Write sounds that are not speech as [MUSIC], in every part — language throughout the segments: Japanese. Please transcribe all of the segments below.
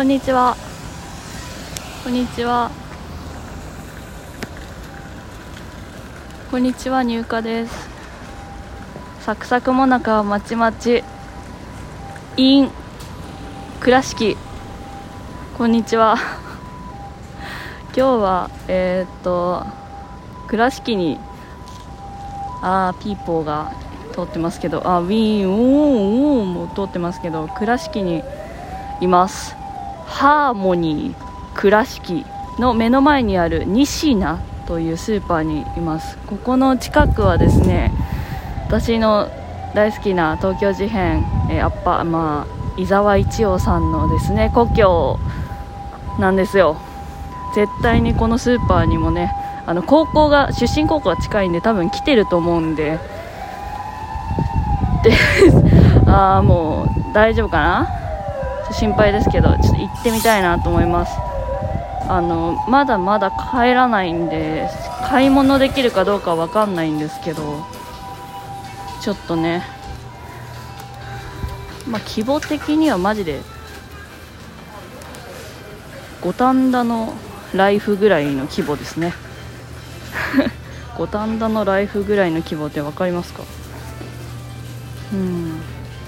こんにちは。こんにちは。こんにちは入荷です。サクサクもなかはまちまち。in 倉敷。こんにちは。今日はえー、っと倉敷にあーピーポーが通ってますけどあウィーンおーおーも通ってますけど倉敷にいます。ハーモニー倉敷の目の前にある西名というスーパーにいます。ここの近くはですね私の大好きな東京事変、えー、アッパまあ伊沢一葉さんのですね故郷なんですよ。絶対にこのスーパーにもねあの高校が出身高校が近いんで多分来てると思うんで。で [LAUGHS] ああもう大丈夫かな？心配ですけどちょっと行ってみたいなと思います。あのまだまだ帰らないんで買い物できるかどうかわかんないんですけどちょっとねまあ規模的にはマジで五反田のライフぐらいの規模ですね。[LAUGHS] 五反田のライフぐらいの規模って分かりますか？うん。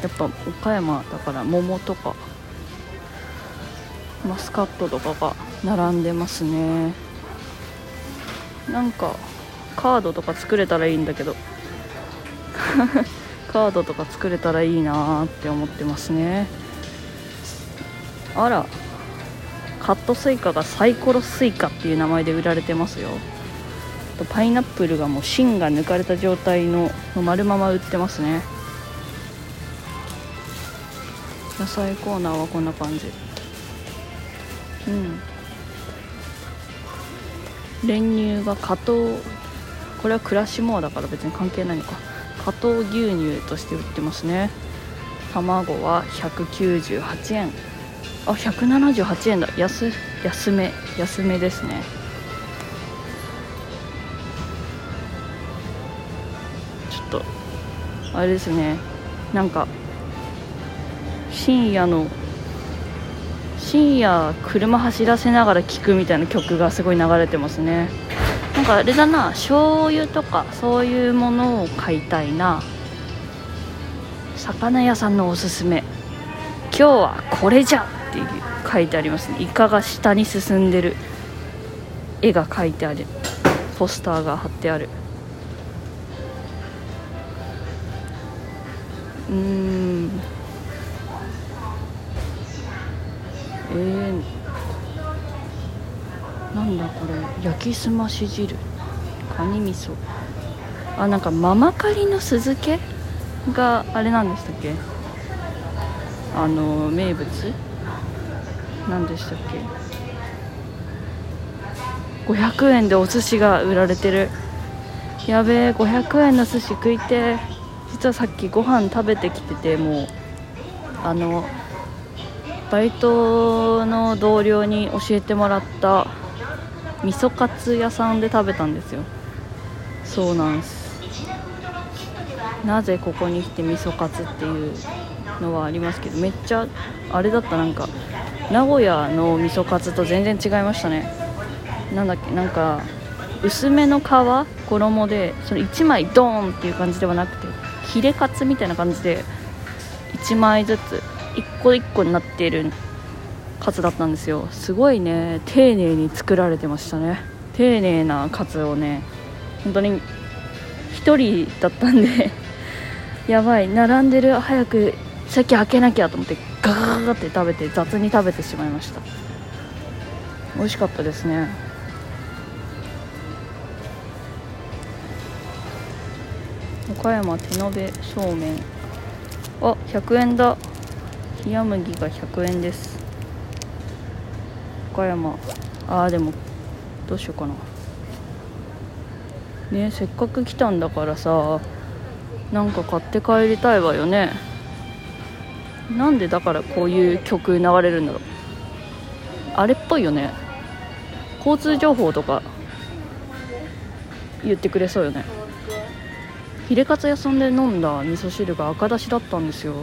やっぱ岡山だから桃とか。マスカットとかが並んでますね。なんかカードとか作れたらいいんだけど。[LAUGHS] カードとか作れたらいいなーって思ってますね。あら。カットスイカがサイコロスイカっていう名前で売られてますよ。パイナップルがもう芯が抜かれた状態の丸まま売ってますね。野菜コーナーはこんな感じ。うん。練乳が加糖これはクラッシュモアだから別に関係ないのか。加糖牛乳として売ってますね。卵は198円。あ178円だ。安安め安めですね。ちょっとあれですね。なんか深夜の深夜車走らせながら聴くみたいな曲がすごい流れてますね。なんかあれだな醤油とかそういうものを買いたいな。魚屋さんのおすすめ。今日はこれじゃって書いてありますね。イカが下に進んでる。絵が描いてある。ポスターが貼ってある。うんえー、なんだこれ焼きすまし汁カニ味噌。あなんかママカリの酢漬けがあれなんでしたっけ？あの名物？何でしたっけ？500円でお寿司が売られてる。やべえ500円の寿司食いて実はさっきご飯食べてきててもうあのバイトの同僚に教えてもらった味噌カツ屋さんで食べたんですよ。そうなんです。なぜここに来て味噌カツっていうのはありますけどめっちゃあれだったなんか名古屋の味噌カツと全然違いましたね。なんだっけなんか薄めの皮衣でその1枚ドーンっていう感じではなくてヒレカツみたいな感じで1枚ずつ1個1個になっているカツだったんですよ。すごいね丁寧に作られてましたね。丁寧なカツをね本当に1人だったんで [LAUGHS] やばい。並んでる早く席開けなきゃと思ってガガガガって食べて雑に食べてしまいました。美味しかったですね。岡山手延べそうめん。あ100円だ。冷麦が100円です。岡山。あーでもどうしようかな。ねせっかく来たんだからさなんか買って帰りたいわよね。なんでだからこういう曲流れるんだろう。あれっぽいよね。交通情報とか言ってくれそうよね。ヒレカツ屋さんで飲んだ味噌汁が赤だしだったんですよ。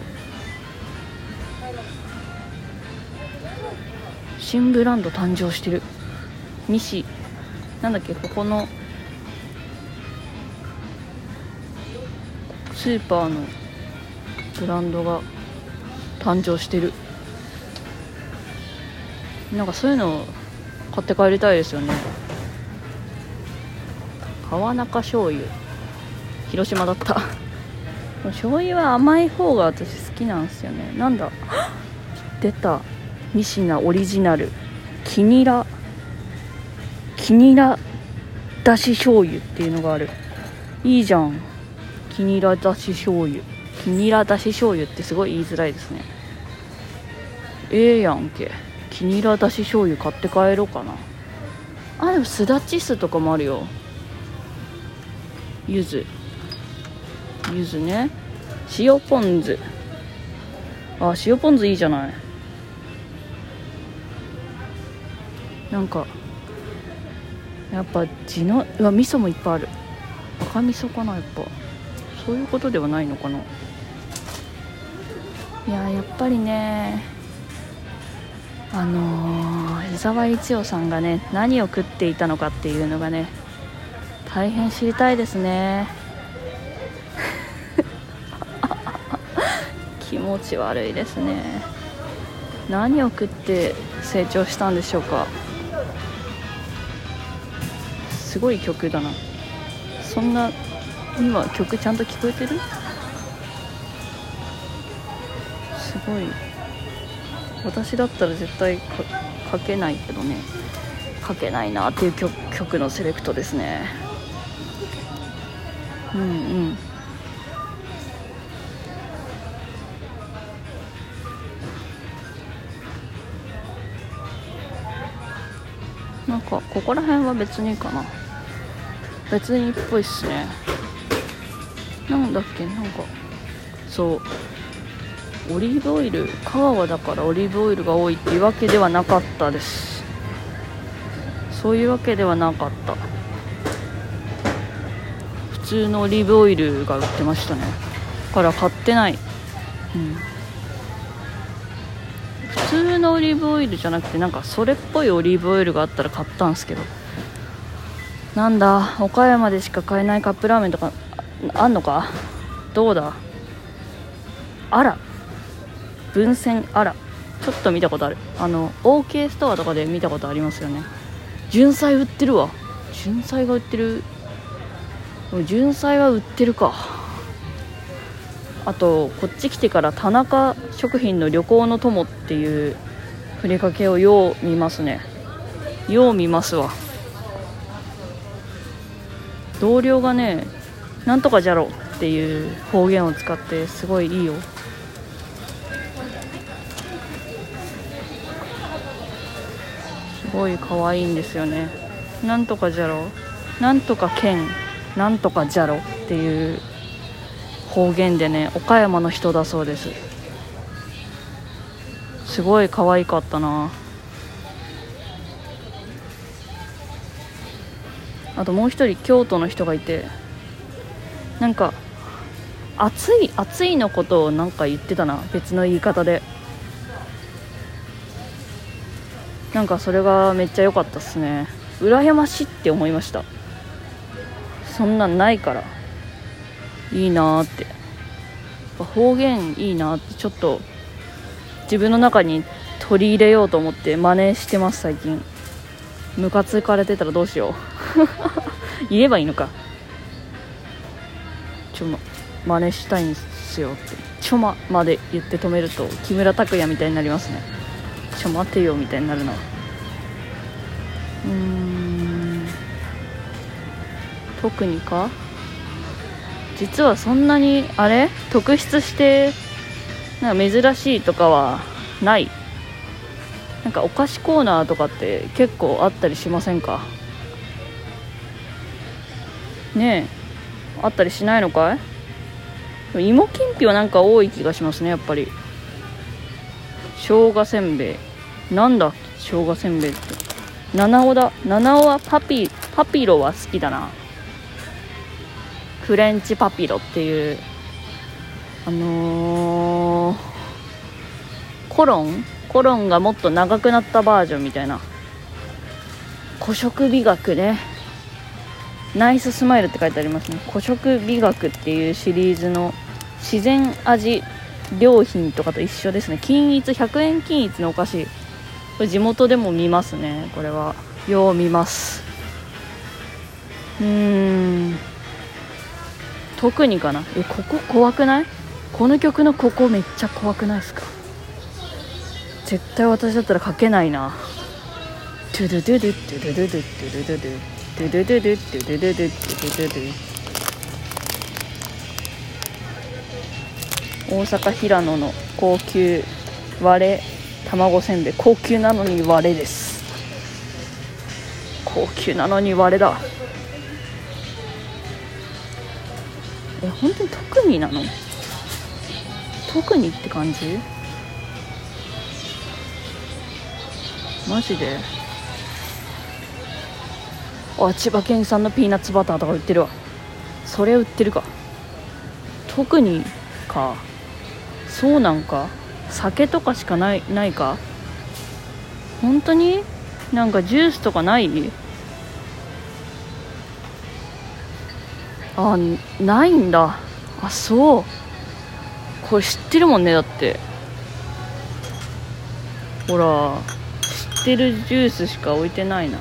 新ブランド誕生してる。西なんだっけここの。スーパーの。ブランドが誕生してる。なんかそういうの買って帰りたいですよね。川中醤油。広島だった。醤油は甘い方が私好きなんですよね。なんだ？[GASPS] 出た。ミシナオリジナルキニラキニラだし醤油っていうのがある。いいじゃん。キニラだし醤油。キニラだし醤油ってすごい言いづらいですね。ええー、やんけ。キニラだし醤油買って帰ろうかな。あでもすだち酢とかもあるよ。ゆずゆずね。塩ポン酢。あ塩ポン酢いいじゃない。なんかやっぱ地のうわ味噌もいっぱいある。赤味噌かなやっぱ。そういうことではないのかな。いややっぱりねあのー、伊沢一葉さんがね何を食っていたのかっていうのがね大変知りたいですね。[LAUGHS] 気持ち悪いですね。何を食って成長したんでしょうか。すごい曲だな。そんな今曲ちゃんと聞こえてる？すごい。私だったら絶対書けないけどね。書けないなっていう曲曲のセレクトですね。うんうん。なんかここら辺は別にいいかな。別にっぽいっすね。なんだっけなんか。そう。オリーブオイル。香川だからオリーブオイルが多いっていうわけではなかったです。そういうわけではなかった。普通のオリーブオイルが売ってましたね。だから買ってない。うん。普通のオリーブオイルじゃなくてなんかそれっぽいオリーブオイルがあったら買ったんですけど。なんだ岡山でしか買えないカップラーメンとかあんのか？どうだ？あら。分線あら。ちょっと見たことある。あの OK ストアとかで見たことありますよね。純菜売ってるわ。純菜が売ってる。純菜は売ってるか。あとこっち来てから田中食品の旅行の友っていうふりかけをよう見ますね。よう見ますわ。同僚がねなんとかじゃろっていう方言を使ってすごいいいよ。すごい可愛いんですよね。なんとかじゃろなんとか県。なんとかじゃろっていう方言でね岡山の人だそうです。すごい可愛かったな。あともう一人京都の人がいてなんか暑い暑いのことをなんか言ってたな別の言い方で。なんかそれがめっちゃ良かったっすね。羨ましいって思いました。そんなんないから。いいなーって。方言いいなってちょっと自分の中に取り入れようと思って真似してます最近。ムカつかれてたらどうしよう。[LAUGHS] 言えばいいのか。ちょま真似したいんすよって。ちょままで言って止めると木村拓哉みたいになりますね。ちょ待てよみたいになるなうーん。特にか？実はそんなにあれ？特筆してなんか珍しいとかはない。なんかお菓子コーナーとかって結構あったりしませんか？ねえあったりしないのかい？芋きんぴはなんか多い気がしますねやっぱり。生姜せんべい。なんだ？生姜せんべいって。七尾だ。七尾はパピパピロは好きだな。フレンチパピロっていうあのー、コロン？コロンがもっと長くなったバージョンみたいな。古食美学ね。ナイススマイルって書いてありますね。古食美学っていうシリーズの自然味良品とかと一緒ですね。均一100円均一のお菓子。これ地元でも見ますね。これはよう見ます。うーん。特にかな。えここ怖くない？この曲のここめっちゃ怖くないですか？絶対私だったら書けないな。トゥドゥドゥドゥトゥドゥドゥドゥトゥドゥドゥ。ドゥドゥドゥドゥドゥドゥドゥドゥドゥ大阪平野の高級割れ卵せんべい高級なのに割れです高級なのに割れだえ本当に特になの？特にって感じ？マジで？あ千葉県産のピーナッツバターとか売ってるわ。それ売ってるか。特にか。そうなんか。酒とかしかないないか。本当に？なんかジュースとかない？あないんだ。あそう。これ知ってるもんねだって。ほら知ってるジュースしか置いてないな。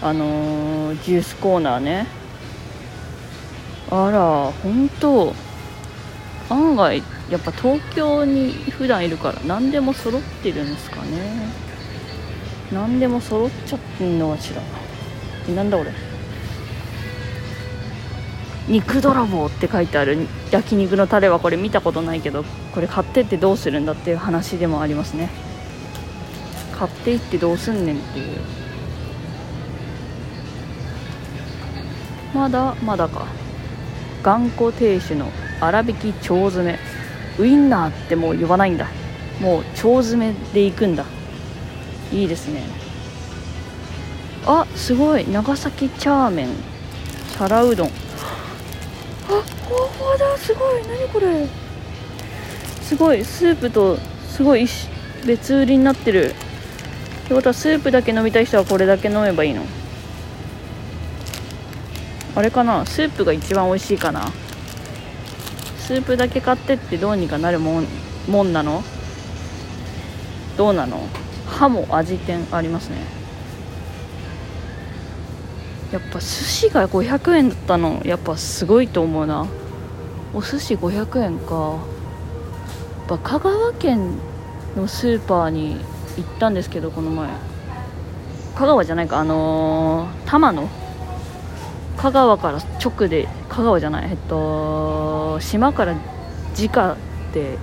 あのー、ジュースコーナーね。あら本当。案外やっぱ東京に普段いるから何でも揃ってるんですかね。何でも揃っちゃってんのかしら。えなんだ俺肉泥棒って書いてある。焼肉のタレはこれ見たことないけどこれ買ってってどうするんだっていう話でもありますね。買っていってどうすんねんっていう。まだまだか。頑固亭主の粗挽き腸詰。めウインナーってもう呼ばないんだ。もう腸詰めでいくんだ。いいですね。あすごい。長崎チャーメン。皿うどん。あほわほわだ。すごい。何これ。すごい。スープとすごい。別売りになってる。ってことはスープだけ飲みたい人はこれだけ飲めばいいの？あれかな？スープが一番美味しいかな？スープだけ買ってってどうにかなるもんもんなの？どうなの？歯も味点ありますね。やっぱ寿司が500円だったの？やっぱすごいと思うな。お寿司500円か。やっぱ香川県のスーパーに行ったんですけどこの前。香川じゃないか。あのー、多摩の香川から直で香川じゃないえっと島から直で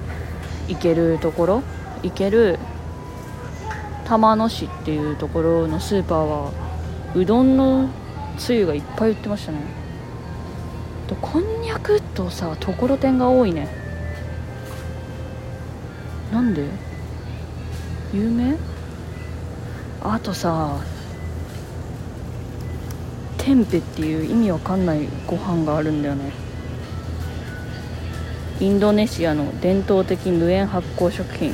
行けるところ行ける玉野市っていうところのスーパーはうどんのつゆがいっぱい売ってましたね。とこんにゃくとさところてんが多いね。なんで？有名？あとさテンペっていう意味わかんないご飯があるんだよね。インドネシアの伝統的無塩発酵食品。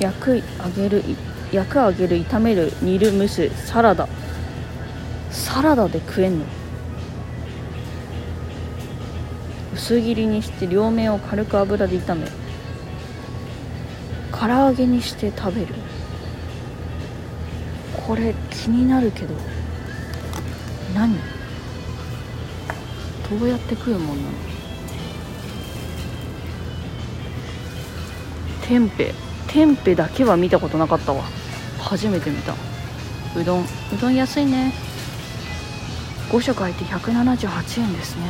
焼く揚げる焼く揚げる炒める煮る蒸す。サラダ。サラダで食えんの。薄切りにして両面を軽く油で炒め。唐揚げにして食べる。これ気になるけど何？どうやって食うもんなの？テンペテンペだけは見たことなかったわ。初めて見た。うどん。うどん安いね。5食入って178円ですね。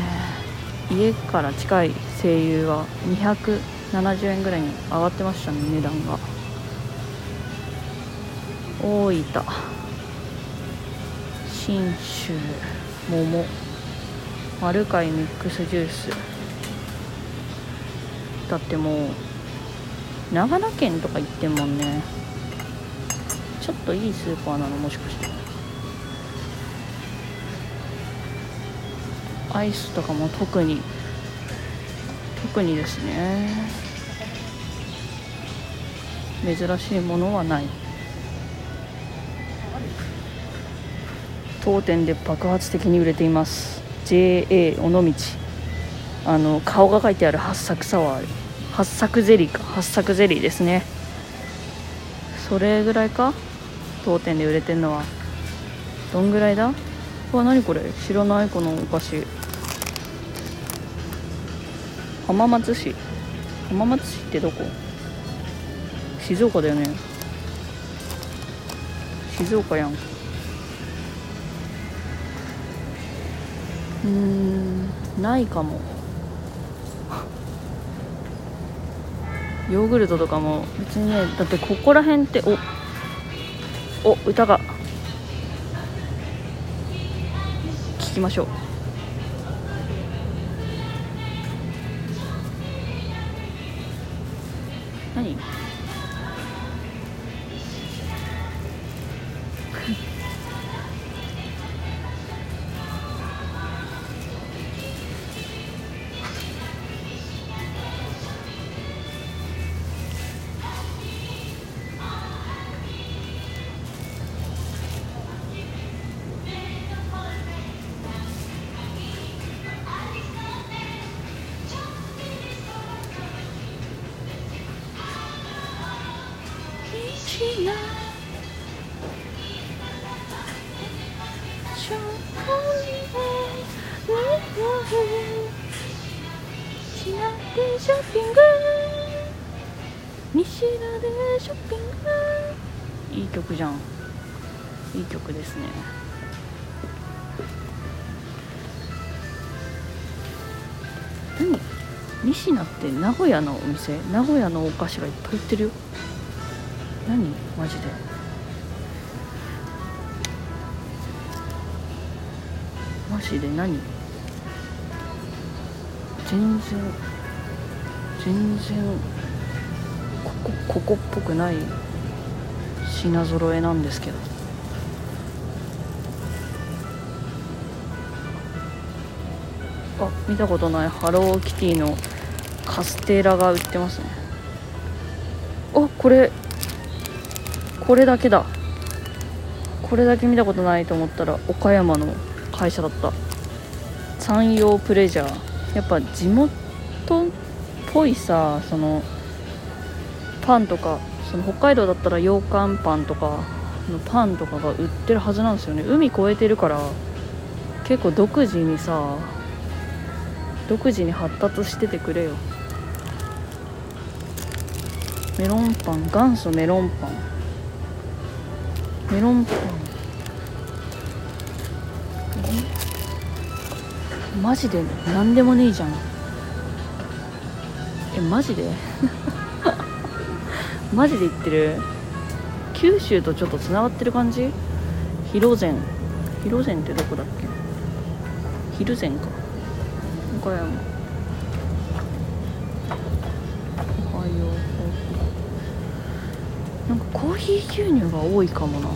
家から近い声優は270円ぐらいに上がってましたね値段が。大分。信州。桃。丸貝ミックスジュース。だってもう長野県とか行ってんもんね。ちょっといいスーパーなのもしかして。アイスとかも特に。特にですね。珍しいものはない。当店で爆発的に売れています。JA 尾道。あの顔が書いてある八作サワー八作ゼリーか。八作ゼリーですね。それぐらいか？当店で売れてるのは。どんぐらいだ？うわ何これ？知らない？このお菓子。浜松市。浜松市ってどこ？静岡だよね。静岡やん。うんないかも。ヨーグルトとかも別にねだってここら辺っておお歌が。聞きましょう。何？じゃん。いい曲ですね。何？西名って名古屋のお店？名古屋のお菓子がいっぱい売ってるよ。何？マジで。マジで？何？全然全然ここここっぽくない。品揃えなんですけど。あ見たことない。ハローキティのカステラが売ってますね。あこれこれだけだ。これだけ見たことないと思ったら岡山の会社だった。山陽プレジャー。やっぱ地元っぽいさそのパンとかその北海道だったら羊羹パンとかのパンとかが売ってるはずなんですよね。海越えてるから結構独自にさ独自に発達しててくれよ。メロンパン元祖メロンパン。メロンパン。マジで何でもねえじゃん。えマジで？マジで言ってる？九州とちょっとつながってる感じ？広禅広禅ってどこだっけ？蒜山か。岡山。おはようなんかコーヒー牛乳が多いかもな。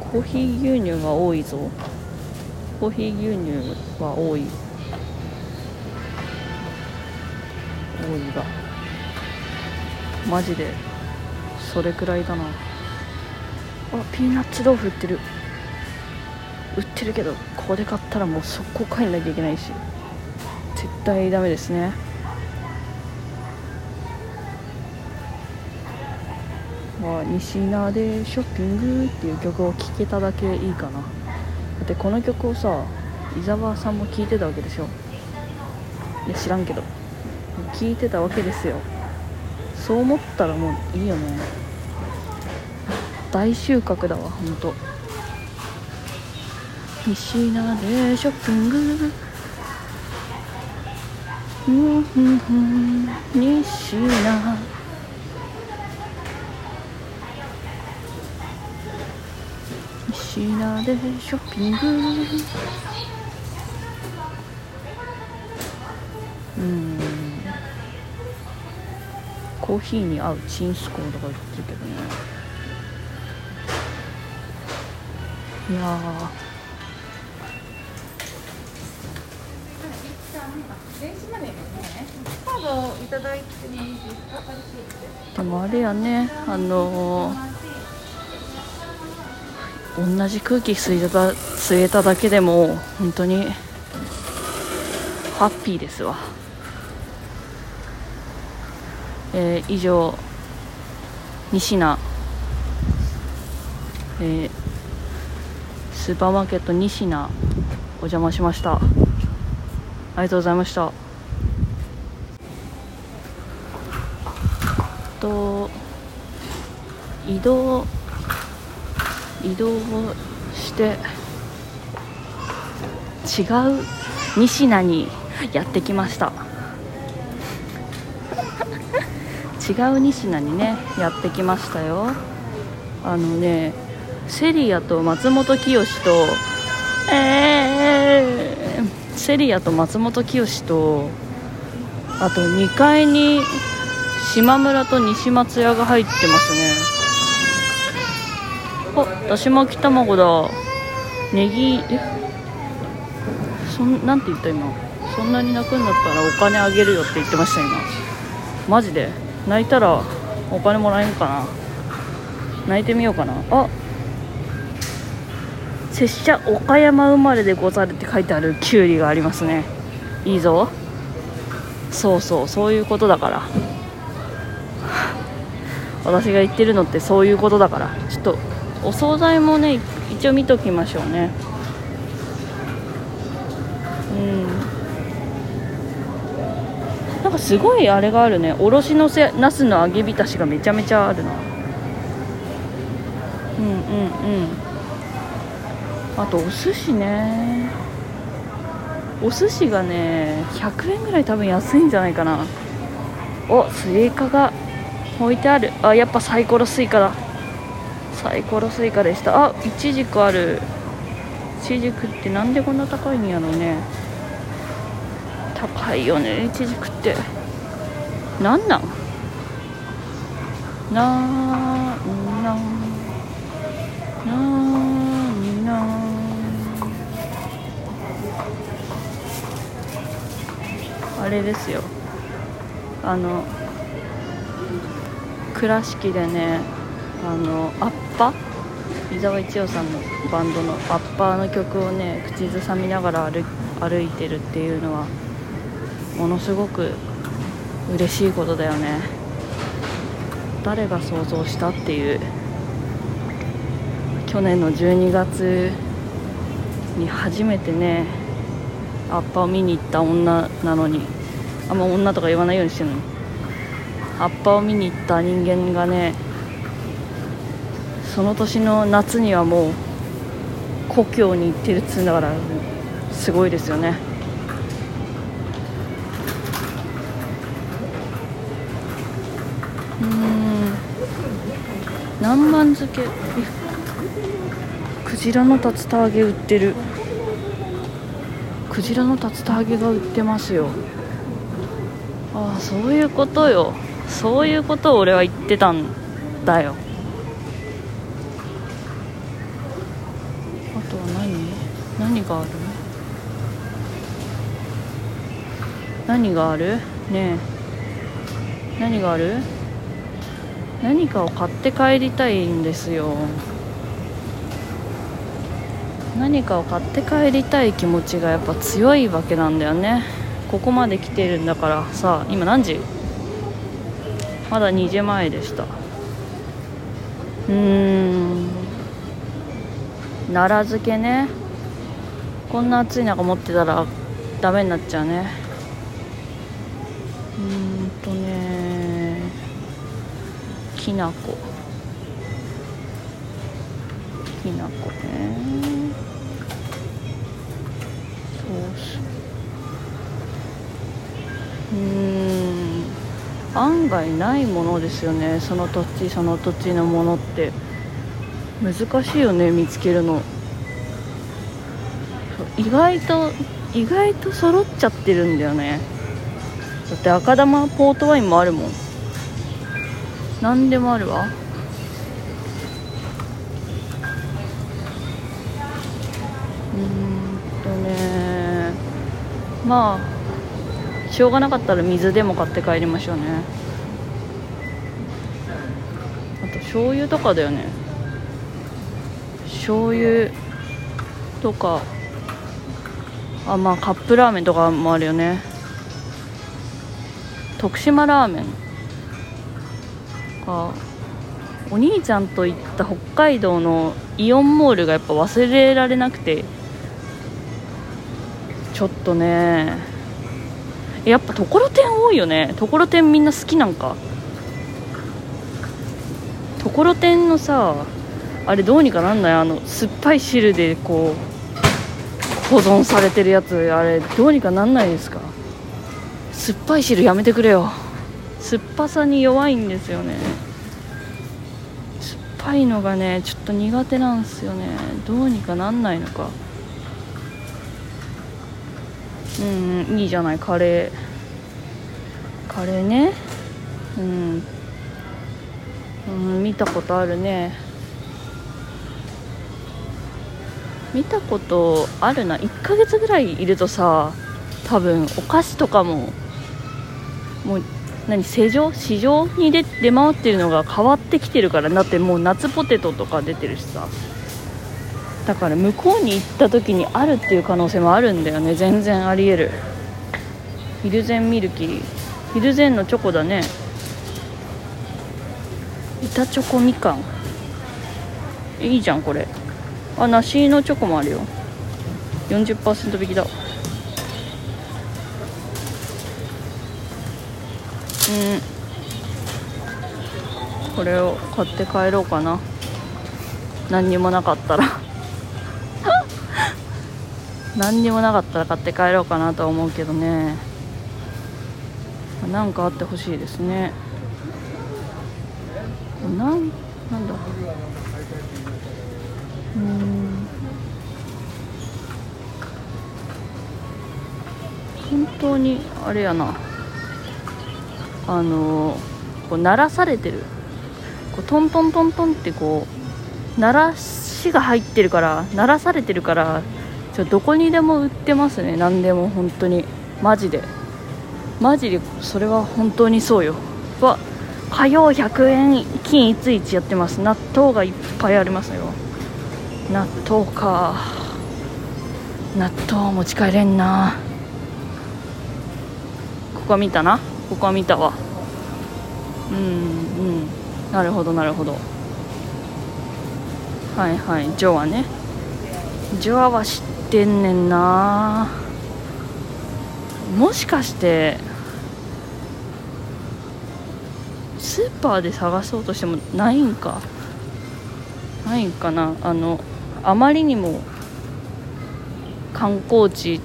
コーヒー牛乳が多いぞ。コーヒー牛乳は多い。多いが。マジでそれくらいだな。あピーナッツ豆腐売ってる。売ってるけどここで買ったらもう速攻帰んなきゃいけないし。絶対ダメですね。まあ西名でショッピングっていう曲を聴けただけいいかな。だってこの曲をさ伊沢さんも聴いてたわけでしょ。いや知らんけど。聞いてたわけですよ。そう思ったらもういいよね。大収穫だわほんと。西名でショッピング。うんうんうん。西名西名でショッピング。うん。コーヒーに合うチンスコーとか売ってるけどね。いやー。でもあれやねあのー同じ空気吸えた吸えただけでも本当にハッピーですわ、えー、以上西名、えー、スーパーマーケット西名お邪魔しました。ありがとうございました。と移動移動をして違うニシナにやってきました。違うニシナにねやってきましたよ。あのねセリアとマツモトキヨシとえー、セリアとマツモトキヨシとあと2階に島村と西松屋が入ってますね。あだし巻き卵だ。ネギえそんなんて言った今？そんなに泣くんだったらお金あげるよって言ってました今。マジで？泣いたらお金もらえんかな。泣いてみようかな。あ拙者岡山生まれでござるって書いてあるきゅうりがありますね。いいぞ。そうそうそういうことだから。[LAUGHS] 私が言ってるのってそういうことだから。ちょっとお惣菜もね一応見ときましょうねうんなんかすごいあれがあるね。おろしのせなすの揚げ浸しがめちゃめちゃあるな。うんうんうん。あとお寿司ね。お寿司がね100円ぐらい多分安いんじゃないかな。おっスイカが置いてある。あやっぱサイコロスイカだ。サイコロスイカでした。あイチジクある。イチジクってなんでこんな高いんやろうね。高いよねイチジクって。なんなん？なんなん？なんなん？あれですよ。あの倉敷でねあのアッパ？伊沢一葉さんのバンドのアッパーの曲をね口ずさみながら歩歩いてるっていうのはものすごく嬉しいことだよね。誰が想像したっていう。去年の12月に初めてねアッパを見に行った女なのに。あんま女とか言わないようにしてるのに。アッパを見に行った人間がねその年の夏にはもう故郷に行ってるっつうんだからすごいですよね。南蛮漬け。クジラの竜田揚げ売ってる。クジラの竜田揚げが売ってますよ。ああそういうことよ。そういうことを俺は言ってたんだよ。あとは何？何がある？何がある？ねえ。何がある？何かを買って帰りたいんですよ。何かを買って帰りたい気持ちがやっぱ強いわけなんだよね。ここまで来てるんだから。さ今何時？まだ2時前でした。うーん。奈良漬けね。こんな暑い中持ってたらダメになっちゃうね。うんとね。きなこきなこね。ソース。うん。案外ないものですよね。その土地その土地のものって。難しいよね見つけるの。意外と意外と揃っちゃってるんだよね。だって赤玉ポートワインもあるもん。何でもあるわ。うんとねまあしょうがなかったら水でも買って帰りましょうね。あと醤油とかだよね。醤油とか。あまあカップラーメンとかもあるよね。徳島ラーメン。かお兄ちゃんと行った北海道のイオンモールがやっぱ忘れられなくてちょっとねやっぱところてん多いよね。ところてんみんな好きなんか。ところてんのさあれどうにかなんない？あの酸っぱい汁でこう保存されてるやつあれどうにかなんないですか？酸っぱい汁やめてくれよ。酸っぱさに弱いんですよね。酸っぱいのがねちょっと苦手なんですよね。どうにかなんないのか。うん、いいじゃない。カレー。カレーね。うん、うん、見たことあるね。見たことあるな。1ヶ月ぐらいいるとさ多分お菓子とかももう何市場市場に出出回ってるのが変わってきてるからだってもう夏ポテトとか出てるしさ。だから向こうに行った時にあるっていう可能性もあるんだよね。全然ありえる。ヒルゼンミルキー。ヒルゼンのチョコだね。板チョコみかん。いいじゃんこれ。あ梨のチョコもあるよ。40%引きだ。うん。これを買って帰ろうかな。何にもなかったら。[LAUGHS] 何にもなかったら買って帰ろうかなとは思うけどね。何かあってほしいですね。なんなんだ。うん。本当にあれやな。あのこう鳴らされてる。こうトントントントンってこう鳴らしが入ってるから鳴らされてるからちょどこにでも売ってますね。何でも本当に。マジで。マジでそれは本当にそうよ。わ火曜100円金いついつやってます。納豆がいっぱいありますよ。納豆か。納豆持ち帰れんな。ここ見たな。ここは見たわ。うんうん。なるほどなるほど。はいはい。ジョアね。ジョアは知ってんねんな。もしかしてスーパーで探そうとしてもないんか？ないんかな？あのあまりにも観光地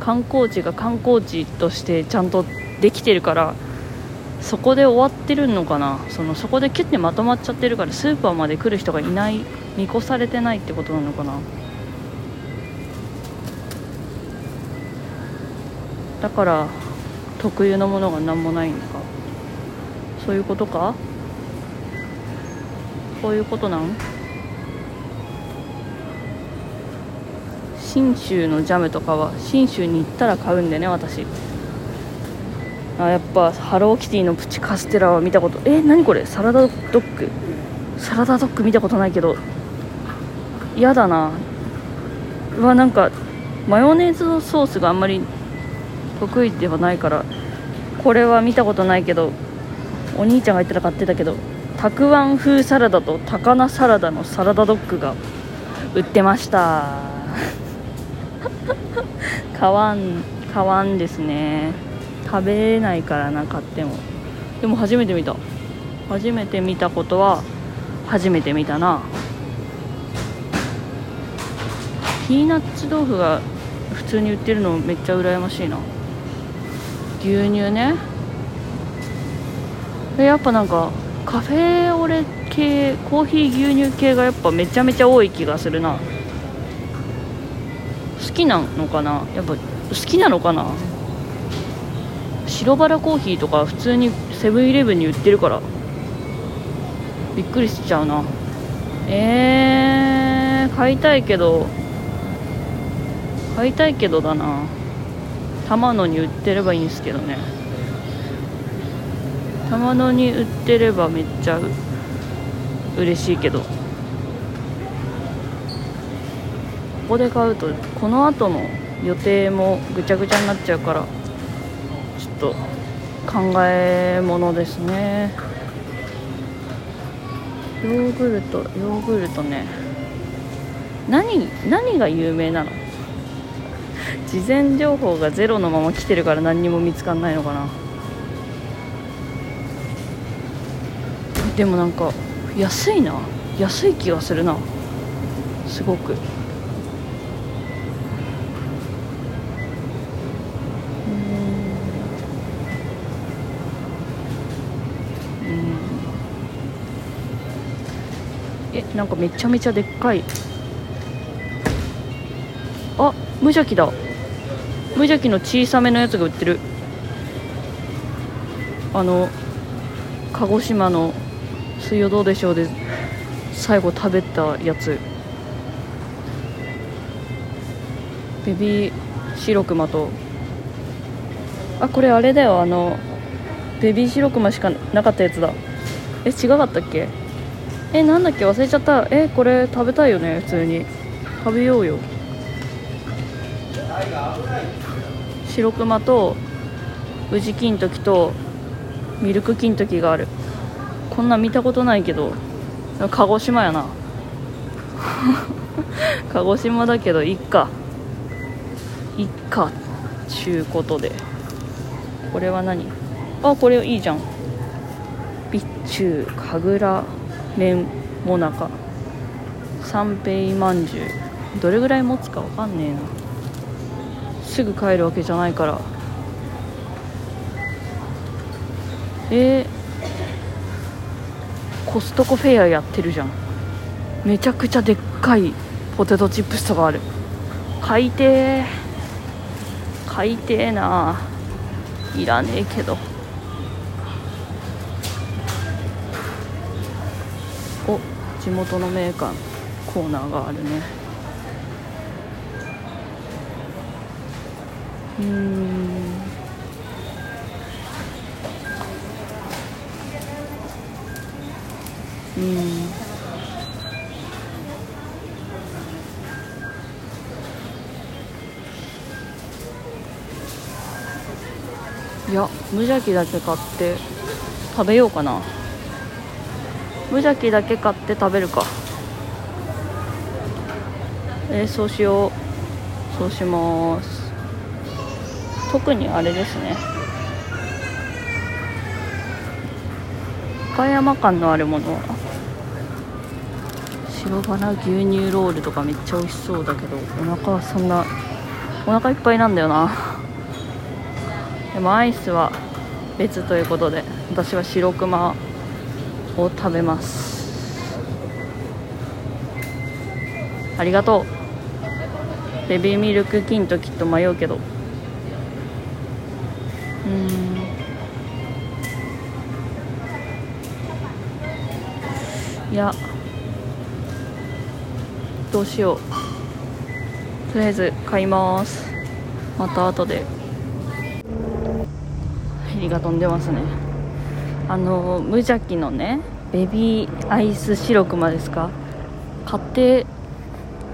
観光地が観光地としてちゃんとできてるからそこで終わってるのかな。そのそこでキュッてまとまっちゃってるからスーパーまで来る人がいない見越されてないってことなのかな。だから特有のものが何もないのか。そういうことか？こういうことなん？信州のジャムとかは信州に行ったら買うんでね私。あやっぱハローキティのプチカステラは見たことえ、何これ？サラダドッグ？サラダドッグ見たことないけど嫌だな。うわなんかマヨネーズのソースがあんまり得意ではないからこれは見たことないけどお兄ちゃんが言ったら買ってたけどたくあん風サラダと高菜サラダのサラダドッグが売ってました。[LAUGHS] 買わん買わんですね。食べれないからな買っても。でも初めて見た。初めて見たことは初めて見たな。ピーナッツ豆腐が普通に売ってるのめっちゃ羨ましいな。牛乳ね。やっぱなんかカフェオレ系コーヒー牛乳系がやっぱめちゃめちゃ多い気がするな。好きなのかな？やっぱ好きなのかな？白バラコーヒーとか普通にセブンイレブンに売ってるから。びっくりしちゃうな。えー、買いたいけど。買いたいけどだな。玉野に売ってればいいんですけどね。玉野に売ってればめっちゃ嬉しいけど。ここで買うとこの後の予定もぐちゃぐちゃになっちゃうから。と考えものですね。ヨーグルトヨーグルトね。何何が有名なの？事前情報がゼロのまま来てるから何にも見つかんないのかな。でもなんか安いな。安い気がするな。すごく。なんかめちゃめちゃでっかい。あ無邪気だ。無邪気の小さめのやつが売ってる。あの鹿児島の「水曜どうでしょう」で最後食べたやつ。ベビー白熊と。あこれあれだよ。あのベビー白熊しかなかったやつだ。え違かったっけ？えなんだっけ？忘れちゃった。えこれ食べたいよね？普通に。食べようよ。白熊と宇治金時とミルク金時がある。こんな見たことないけど鹿児島やな。[LAUGHS] 鹿児島だけどいっかいっかちゅうことで。これは何？あこれいいじゃん。備中神楽。麺もなか。三平まんじゅう。どれぐらい持つかわかんねえな。すぐ帰るわけじゃないから。えー、コストコフェアやってるじゃん。めちゃくちゃでっかい。ポテトチップスとかある。買いてー。買いてーないらねえけど。地元のメーカーコーナーがあるね。うん。うん。いや無邪気だけ買って食べようかな。無邪気だけ買って食べるか。えー、そうしよう。そうします。特にあれですね。岡山感のあるもの白バナ牛乳ロールとかめっちゃ美味しそうだけど。お腹はそんなお腹いっぱいなんだよな。でもアイスは別ということで私は白熊を食べます。ありがとう。ベビーミルク金ときっと迷うけど。うん。いや。どうしよう。とりあえず買います。また後で。ヘリが飛んでますね。あの無邪気のねベビーアイス白熊ですか？買って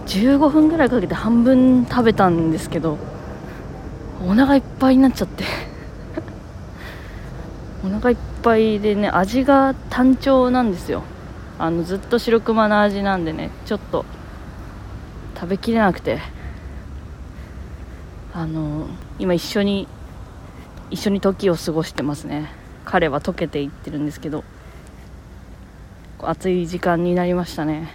15分ぐらいかけて半分食べたんですけどお腹いっぱいになっちゃって。[LAUGHS] お腹いっぱいでね味が単調なんですよ。あのずっと白熊の味なんでねちょっと食べきれなくて。あの今一緒に一緒に時を過ごしてますね。彼は溶けていってるんですけど暑い時間になりましたね。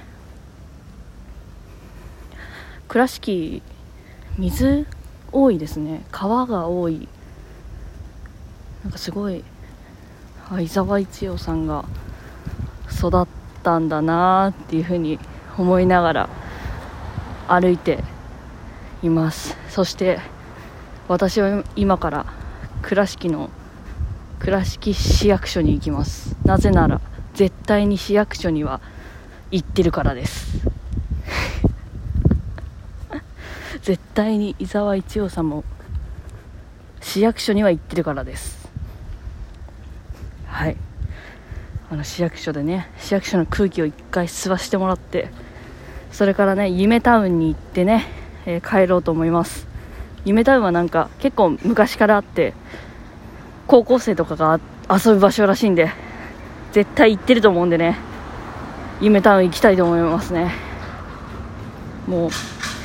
倉敷水多いですね。川が多い。なんかすごい伊沢一葉さんが育ったんだなっていうふうに思いながら歩いています。そして私は今から倉敷の倉敷市役所に行きます。なぜなら絶対に市役所には行ってるからです。[LAUGHS] 絶対に伊沢一葉さんも市役所には行ってるからです。はい。あの市役所でね市役所の空気を一回吸わしてもらってそれからね夢タウンに行ってね、えー、帰ろうと思います。夢タウンはなんか結構昔からあって高校生とかが遊ぶ場所らしいんで絶対行ってると思うんでね。夢タウン行きたいと思いますね。もう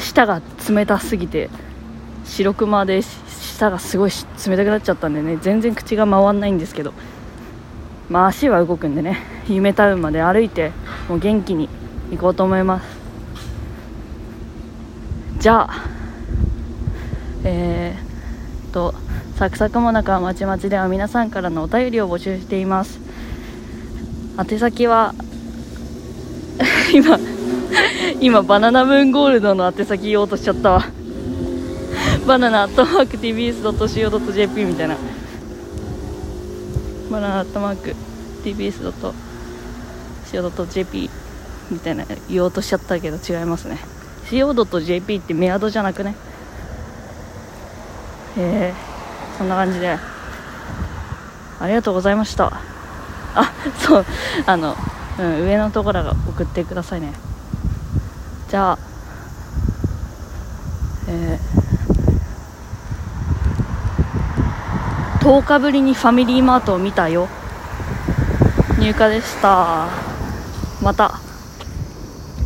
舌が冷たすぎて白熊で舌がすごい冷たくなっちゃったんでね。全然口が回んないんですけど。まあ足は動くんでね。夢タウンまで歩いてもう元気に行こうと思います。じゃあえー、とサクサクもなかまちまちでは皆さんからのお便りを募集しています。宛先は [LAUGHS] 今今バナナムーンゴールドの宛先言おうとしちゃったわ。バナナアットマーク TBS.CO.JP みたいな。バナナアットマーク TBS.CO.JP みたいな言おうとしちゃったけど違いますね。CO.JP ってメアドじゃなくね？えー、そんな感じで。ありがとうございました。あそう。あの、うん、上のところが送ってくださいね。じゃあえー、10日ぶりにファミリーマートを見たよ。入荷でした。また。